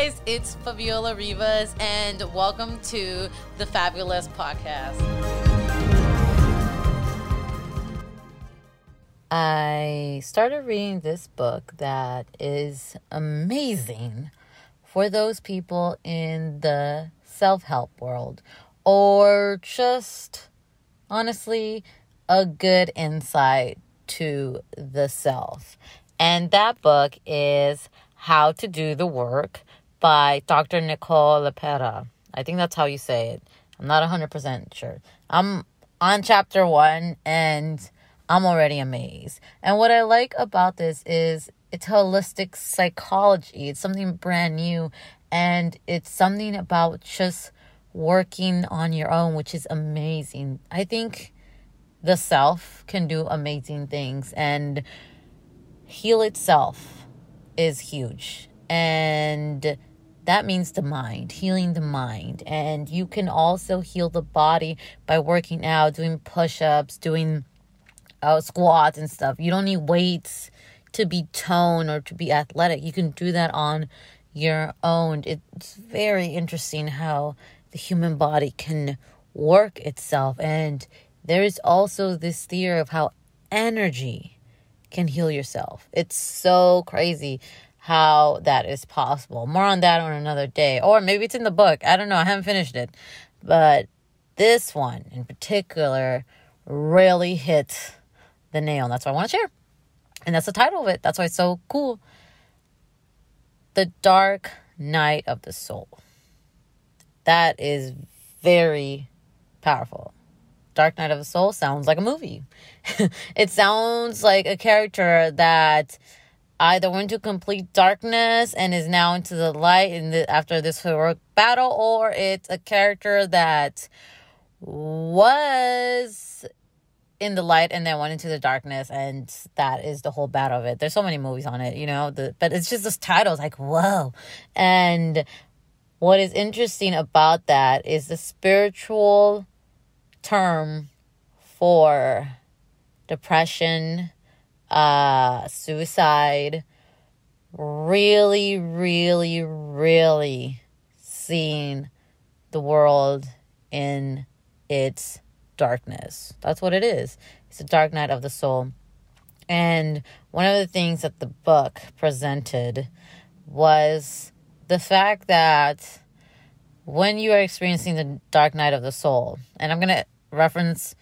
guys, it's Faviola Rivas, and welcome to the Fabulous Podcast. I started reading this book that is amazing for those people in the self help world or just honestly a good insight to the self. And that book is How to Do the Work by Dr. Nicole LePera. I think that's how you say it. I'm not 100% sure. I'm on chapter one and I'm already amazed. And what I like about this is it's holistic psychology. It's something brand new and it's something about just working on your own, which is amazing. I think the self can do amazing things and heal itself is huge. And that means the mind, healing the mind. And you can also heal the body by working out, doing push ups, doing uh, squats and stuff. You don't need weights to be toned or to be athletic. You can do that on your own. It's very interesting how the human body can work itself. And there is also this theory of how energy can heal yourself. It's so crazy how that is possible. More on that on another day. Or maybe it's in the book. I don't know. I haven't finished it. But this one in particular really hit the nail. That's what I want to share. And that's the title of it. That's why it's so cool. The Dark Night of the Soul. That is very powerful. Dark Night of the Soul sounds like a movie. it sounds like a character that either went to complete darkness and is now into the light in the, after this heroic battle, or it's a character that was in the light and then went into the darkness and that is the whole battle of it. There's so many movies on it you know the, but it's just this title like whoa. And what is interesting about that is the spiritual term for depression, uh, suicide, really, really, really seeing the world in its darkness. That's what it is. It's a dark night of the soul. And one of the things that the book presented was the fact that when you are experiencing the dark night of the soul, and I'm going to reference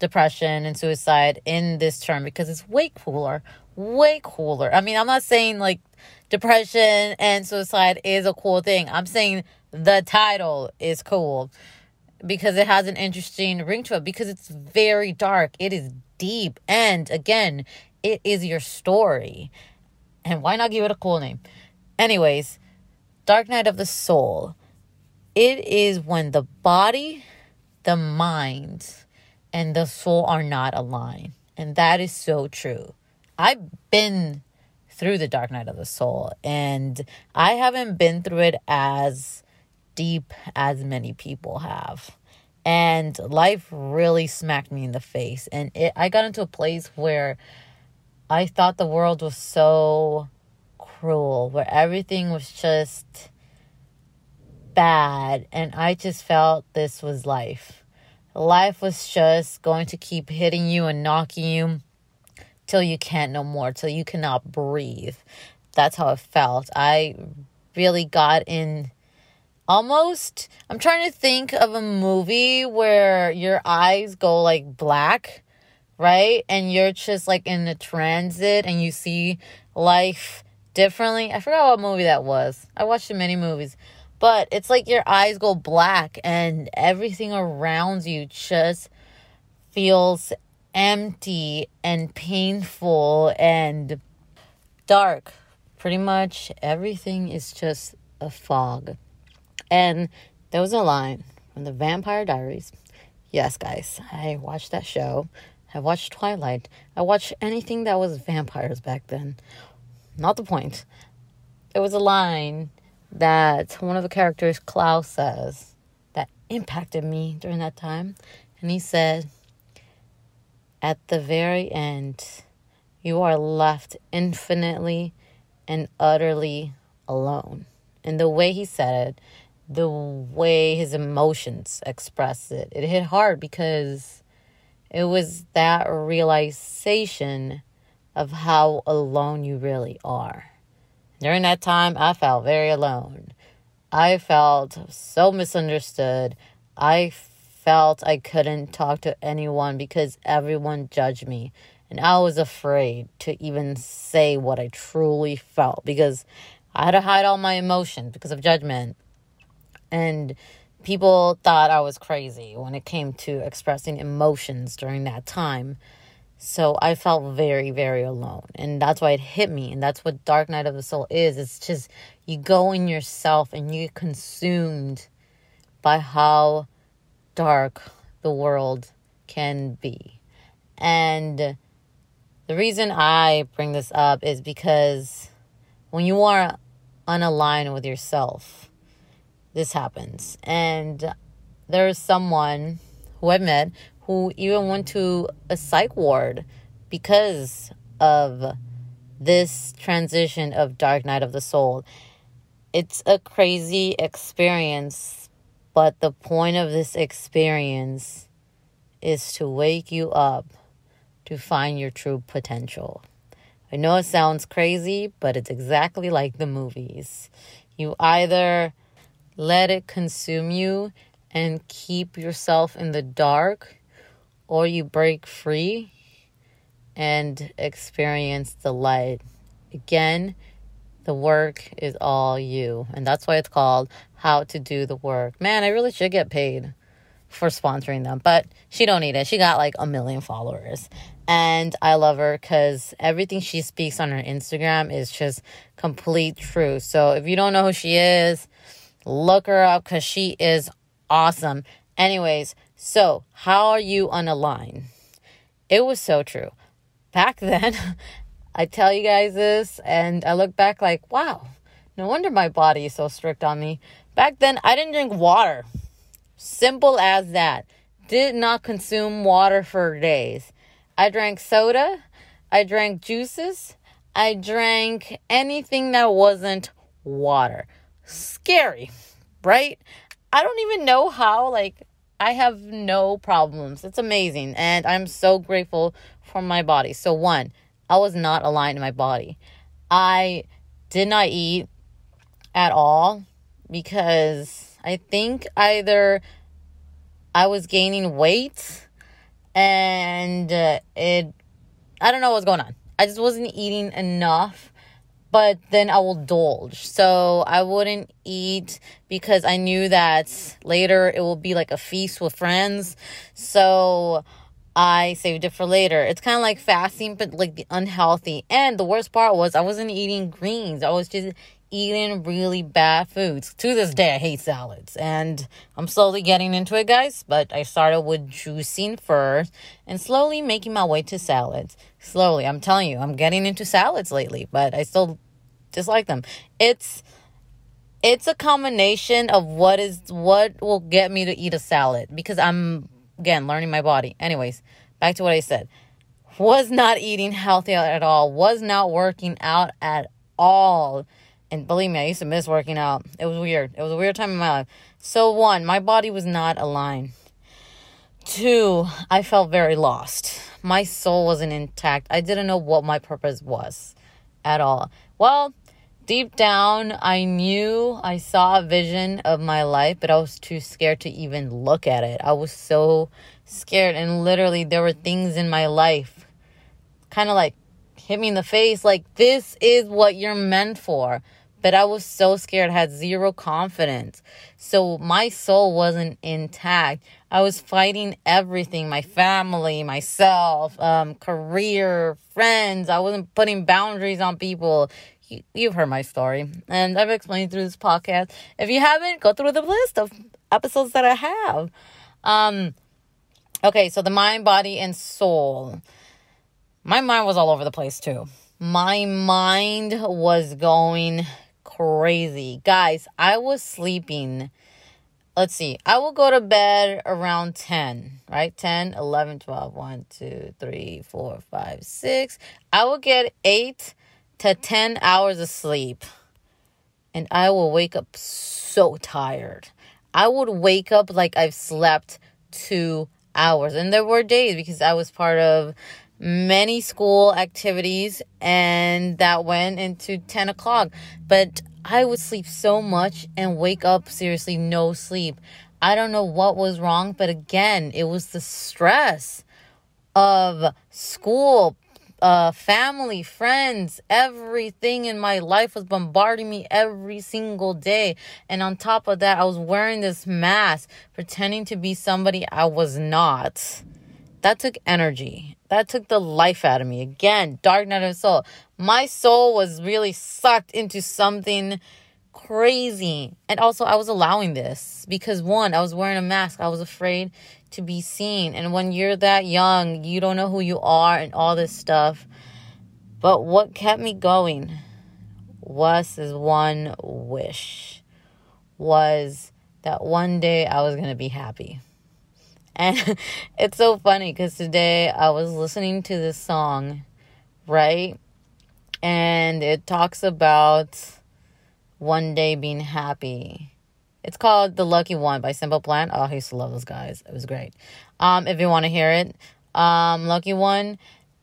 depression and suicide in this term because it's way cooler, way cooler. I mean, I'm not saying like depression and suicide is a cool thing. I'm saying the title is cool because it has an interesting ring to it because it's very dark. It is deep. And again, it is your story. And why not give it a cool name? Anyways, Dark Night of the Soul. It is when the body, the mind, and the soul are not aligned. And that is so true. I've been through the dark night of the soul, and I haven't been through it as deep as many people have. And life really smacked me in the face. And it, I got into a place where I thought the world was so cruel, where everything was just bad and I just felt this was life. Life was just going to keep hitting you and knocking you till you can't no more, till you cannot breathe. That's how it felt. I really got in almost I'm trying to think of a movie where your eyes go like black, right? And you're just like in a transit and you see life differently. I forgot what movie that was. I watched many movies but it's like your eyes go black and everything around you just feels empty and painful and dark. Pretty much everything is just a fog. And there was a line from the Vampire Diaries. Yes, guys, I watched that show. I watched Twilight. I watched anything that was vampires back then. Not the point. There was a line that one of the characters, Klaus, says that impacted me during that time. And he said, At the very end, you are left infinitely and utterly alone. And the way he said it, the way his emotions expressed it, it hit hard because it was that realization of how alone you really are. During that time, I felt very alone. I felt so misunderstood. I felt I couldn't talk to anyone because everyone judged me. And I was afraid to even say what I truly felt because I had to hide all my emotions because of judgment. And people thought I was crazy when it came to expressing emotions during that time. So I felt very, very alone. And that's why it hit me. And that's what Dark Night of the Soul is. It's just you go in yourself and you get consumed by how dark the world can be. And the reason I bring this up is because when you are unaligned with yourself, this happens. And there's someone who I met who even went to a psych ward because of this transition of Dark Night of the Soul. It's a crazy experience, but the point of this experience is to wake you up to find your true potential. I know it sounds crazy, but it's exactly like the movies. You either let it consume you and keep yourself in the dark or you break free and experience the light. Again, the work is all you. And that's why it's called How to Do the Work. Man, I really should get paid for sponsoring them, but she don't need it. She got like a million followers. And I love her cuz everything she speaks on her Instagram is just complete truth. So if you don't know who she is, look her up cuz she is awesome. Anyways, so, how are you on a line? It was so true. Back then, I tell you guys this, and I look back like, wow, no wonder my body is so strict on me. Back then, I didn't drink water. Simple as that. Did not consume water for days. I drank soda. I drank juices. I drank anything that wasn't water. Scary, right? I don't even know how, like, I have no problems. It's amazing. And I'm so grateful for my body. So, one, I was not aligned in my body. I did not eat at all because I think either I was gaining weight and uh, it, I don't know what's going on. I just wasn't eating enough but then I will indulge. So I wouldn't eat because I knew that later it will be like a feast with friends. So I saved it for later. It's kind of like fasting, but like the unhealthy. And the worst part was I wasn't eating greens. I was just eating really bad foods. To this day, I hate salads. And I'm slowly getting into it, guys. But I started with juicing first and slowly making my way to salads. Slowly. I'm telling you, I'm getting into salads lately, but I still dislike them. It's it's a combination of what is what will get me to eat a salad because I'm again learning my body. Anyways, back to what I said. Was not eating healthy at all. Was not working out at all and believe me, I used to miss working out. It was weird. It was a weird time in my life. So, one, my body was not aligned. Two, I felt very lost. My soul wasn't intact. I didn't know what my purpose was at all. Well, deep down, I knew I saw a vision of my life, but I was too scared to even look at it. I was so scared. And literally, there were things in my life kind of like hit me in the face like, this is what you're meant for but I was so scared, had zero confidence. So my soul wasn't intact. I was fighting everything my family, myself, um, career, friends. I wasn't putting boundaries on people. You, you've heard my story, and I've explained through this podcast. If you haven't, go through the list of episodes that I have. Um, okay, so the mind, body, and soul. My mind was all over the place too. My mind was going crazy. Guys, I was sleeping. Let's see. I will go to bed around 10, right? 10, 11, 12, 1, 2, 3, 4, 5, 6. I will get 8 to 10 hours of sleep. and I will wake up so tired. I would wake up like I've slept two hours. And there were days because I was part of many school activities and that went into 10 o'clock. But I would sleep so much and wake up seriously no sleep. I don't know what was wrong, but again, it was the stress of school, uh, family, friends, everything in my life was bombarding me every single day. And on top of that, I was wearing this mask, pretending to be somebody I was not. That took energy. That took the life out of me. Again, dark night of soul. My soul was really sucked into something crazy. And also, I was allowing this because one, I was wearing a mask. I was afraid to be seen. And when you're that young, you don't know who you are and all this stuff. But what kept me going was this one wish was that one day I was going to be happy. And it's so funny because today I was listening to this song, right? And it talks about one day being happy. It's called The Lucky One by Simple Plan. Oh, I used to love those guys. It was great. Um, if you want to hear it, um, Lucky One.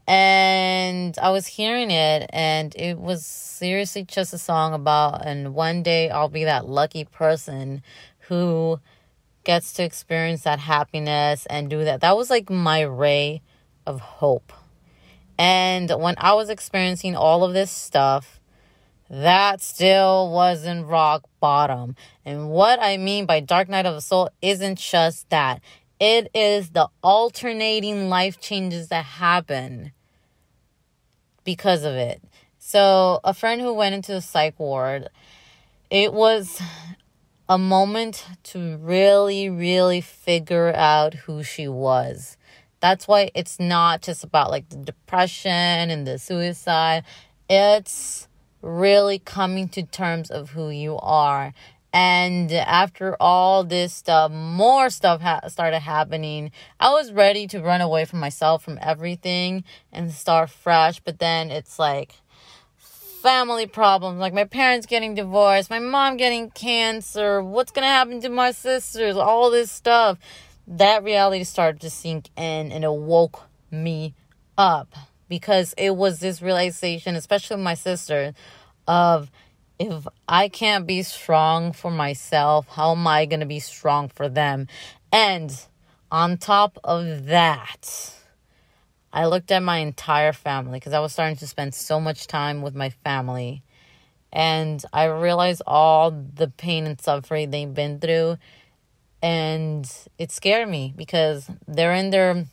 And I was hearing it, and it was seriously just a song about, and one day I'll be that lucky person who gets to experience that happiness and do that. That was like my ray of hope. And when I was experiencing all of this stuff, that still wasn't rock bottom. And what I mean by dark night of the soul isn't just that. It is the alternating life changes that happen because of it. So, a friend who went into the psych ward, it was a moment to really, really figure out who she was. That's why it's not just about like the depression and the suicide. It's really coming to terms of who you are. And after all this stuff, more stuff ha- started happening. I was ready to run away from myself, from everything, and start fresh. But then it's like family problems, like my parents getting divorced, my mom getting cancer, what's gonna happen to my sisters, all this stuff. That reality started to sink in and it woke me up because it was this realization, especially my sister, of if I can't be strong for myself, how am I going to be strong for them? And on top of that, I looked at my entire family because I was starting to spend so much time with my family. And I realized all the pain and suffering they've been through. And it scared me because they're in their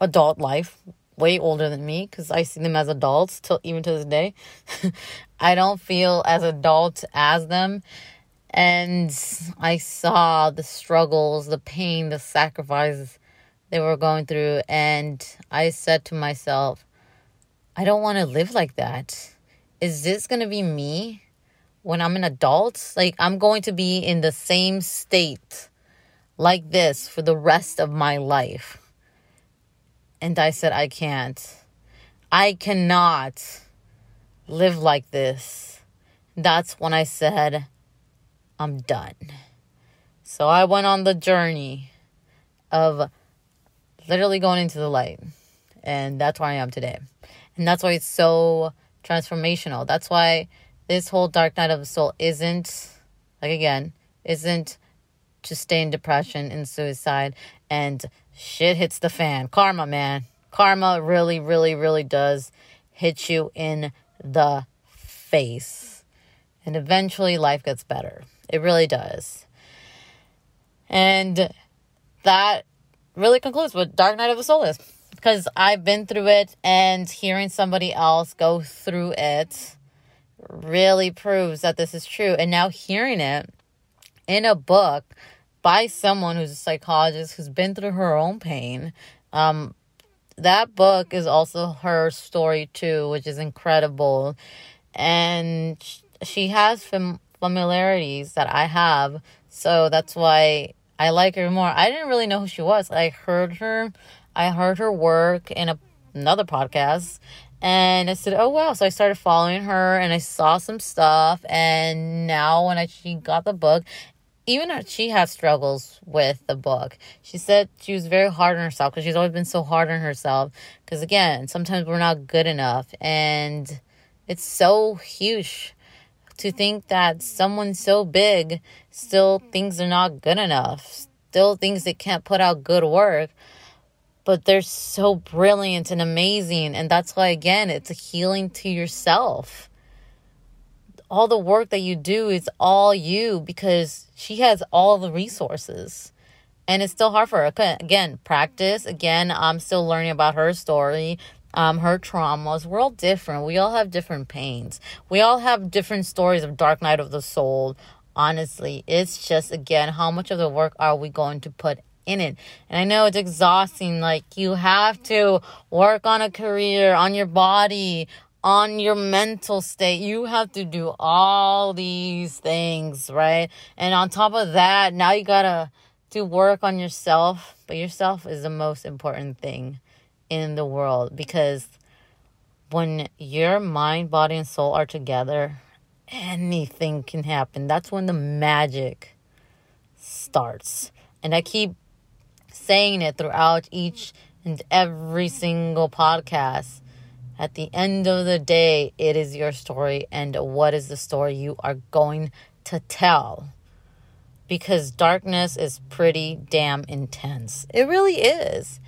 adult life, way older than me because I see them as adults till even to this day. I don't feel as adult as them. And I saw the struggles, the pain, the sacrifices they were going through. And I said to myself, I don't want to live like that. Is this going to be me when I'm an adult? Like, I'm going to be in the same state like this for the rest of my life. And I said, I can't. I cannot live like this. That's when I said, I'm done. So I went on the journey of literally going into the light. And that's where I am today. And that's why it's so transformational. That's why this whole dark night of the soul isn't, like again, isn't to stay in depression and suicide and shit hits the fan. Karma, man. Karma really, really, really does hit you in the face. And eventually life gets better. It really does. And that really concludes what Dark Night of the Soul is. Because I've been through it and hearing somebody else go through it really proves that this is true. And now hearing it in a book by someone who's a psychologist who's been through her own pain. Um, that book is also her story too, which is incredible. And she has fam- familiarities that I have, so that's why I like her more. I didn't really know who she was. I heard her, I heard her work in a, another podcast, And I said, oh, wow. So I started following her and I saw some stuff. And now, when I, she got the book, even though she has struggles with the book, she said she was very hard on herself because she's always been so hard on herself. Because again, sometimes we're not good enough. And it's so huge to think that someone so big still thinks they're not good enough, still thinks they can't put out good work but they're so brilliant and amazing. And that's why, again, it's a healing to yourself. All the work that you do is all you because she has all the resources. And it's still hard for her. Again, practice. Again, I'm still learning about her story, um, her traumas. We're all different. We all have different pains. We all have different stories of dark night of the soul. Honestly, it's just, again, how much of the work are we going to put in it. And I know it's exhausting. Like, you have to work on a career, on your body, on your mental state. You have to do all these things, right? And on top of that, now you gotta do work on yourself. But yourself is the most important thing in the world because when your mind, body, and soul are together, anything can happen. That's when the magic starts. And I keep saying it throughout each and every single podcast. At the end of the day, it is your story, and what is the story you are going to tell? Because darkness is pretty damn intense. It really is.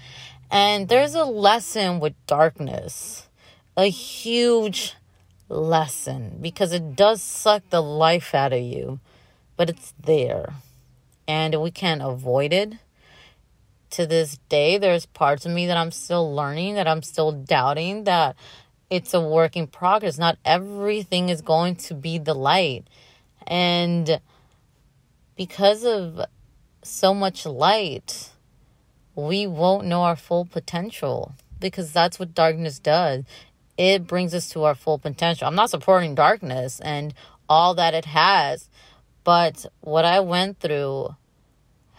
And there's a lesson with darkness, a huge lesson, because it does suck the life out of you, but it's there. And we can't avoid it to this day, there's parts of me that I'm still learning, that I'm still doubting, that it's a work in progress. Not everything is going to be the light. And because of so much light, we won't know our full potential because that's what darkness does. It brings us to our full potential. I'm not supporting darkness and all that it has, but what I went through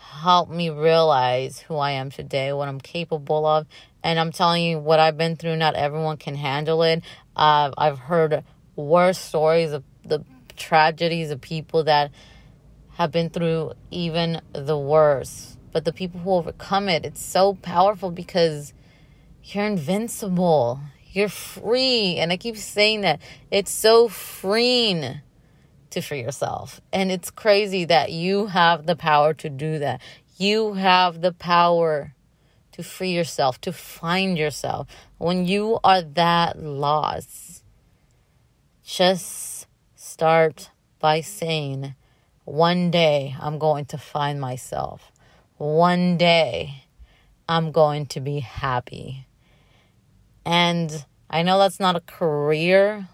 helped me realize who I am today, what I'm capable of. And I'm telling you, what I've been through, not everyone can handle it. Uh, I've heard worse stories of the tragedies of people that have been through even the worst. But the people who overcome it, it's so powerful because you're invincible. You're free. And I keep saying that. It's so freeing to free yourself. And it's crazy that you have the power to do that. You have the power to free yourself, to find yourself. When you are that lost, just start by saying, One day I'm going to find myself. One day I'm going to be happy. And I know that's not a career,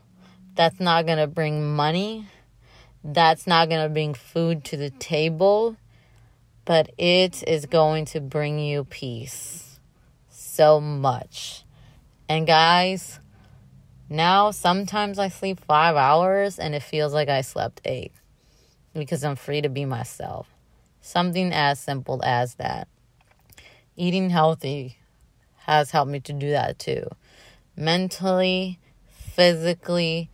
that's not going to bring money that's not going to bring food to the table, but it is going to bring you peace so much. And guys, now sometimes I sleep five hours and it feels like I slept eight because I'm free to be myself. Something as simple as that. Eating healthy has helped me to do that too. Mentally, physically,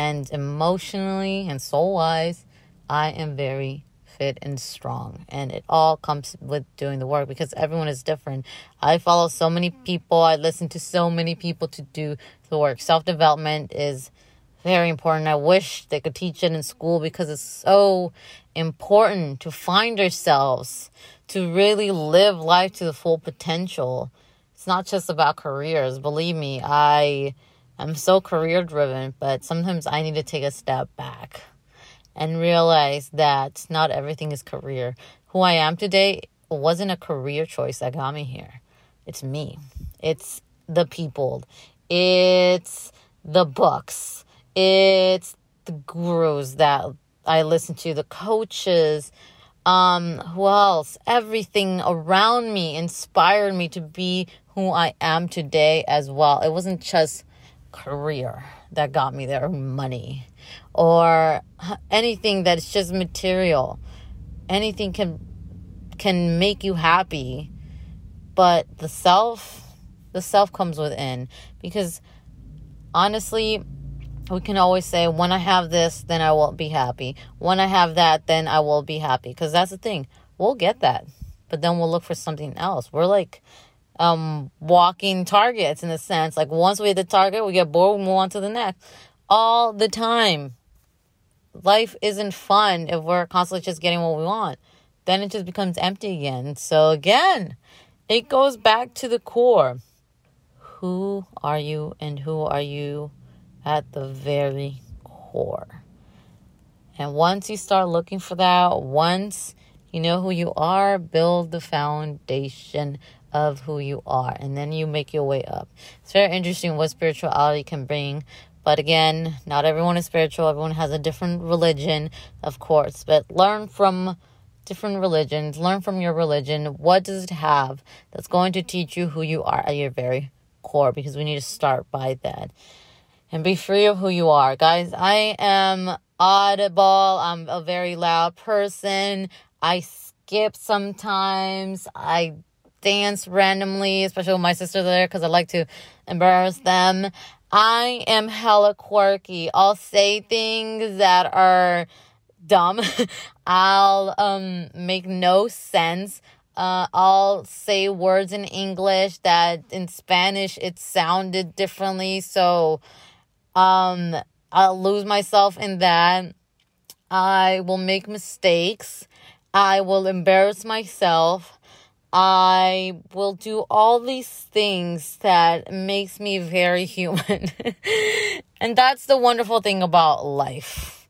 and emotionally and soul wise, I am very fit and strong. And it all comes with doing the work because everyone is different. I follow so many people, I listen to so many people to do the work. Self development is very important. I wish they could teach it in school because it's so important to find ourselves, to really live life to the full potential. It's not just about careers. Believe me, I I'm so career driven, but sometimes I need to take a step back and realize that not everything is career. Who I am today wasn't a career choice that got me here. It's me. It's the people. It's the books. It's the gurus that I listen to, the coaches, um, who else? Everything around me inspired me to be who I am today as well. It wasn't just career that got me there, money, or anything that's just material. Anything can can make you happy, but the self, the self comes within because honestly, we can always say, when I have this, then I won't be happy. When I have that, then I will be happy. Because that's the thing. We'll get that. But then we'll look for something else. We're like um, walking targets in a sense. Like once we hit the target, we get bored, we move on to the next. All the time. Life isn't fun if we're constantly just getting what we want. Then it just becomes empty again. So again, it goes back to the core. Who are you and who are you at the very core. And once you start looking for that, once you know who you are, build the foundation of who you are, and then you make your way up. It's very interesting what spirituality can bring. But again, not everyone is spiritual. Everyone has a different religion, of course. But learn from different religions. Learn from your religion. What does it have that's going to teach you who you are at your very core? Because we need to start by that and be free of who you are. Guys, I am audible. I'm a very loud person. I skip sometimes. I dance randomly, especially with my sister there because I like to embarrass them. I am hella quirky. I'll say things that are dumb. I'll um make no sense. Uh, I'll say words in English that in Spanish it sounded differently. So um, I'll lose myself in that. I will make mistakes. I will embarrass myself. I will do all these things that makes me very human. and that's the wonderful thing about life.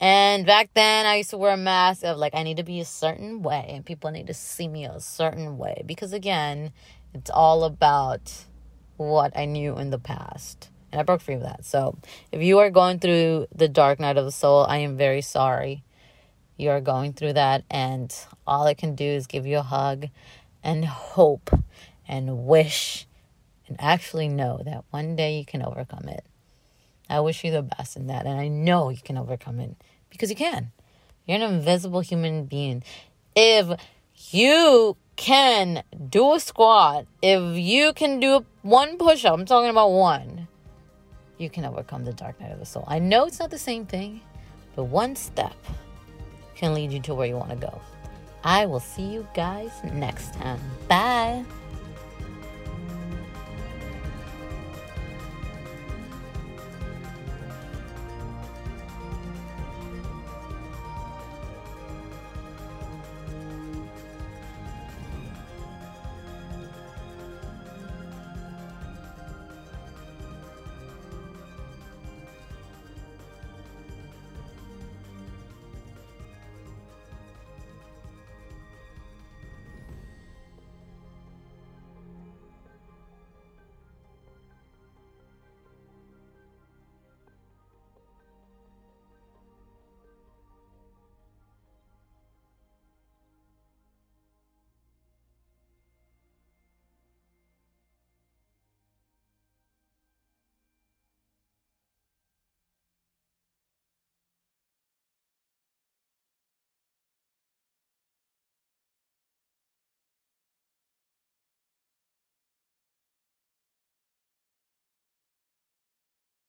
And back then I used to wear a mask of like I need to be a certain way and people need to see me a certain way because again, it's all about what I knew in the past and I broke free of that. So, if you are going through the dark night of the soul, I am very sorry. You are going through that, and all I can do is give you a hug and hope and wish and actually know that one day you can overcome it. I wish you the best in that, and I know you can overcome it because you can. You're an invisible human being. If you can do a squat, if you can do one push up, I'm talking about one you can overcome the dark night of the soul. I know it's not the same thing, but one step can lead you to where you want to go. I will see you guys next time. Bye.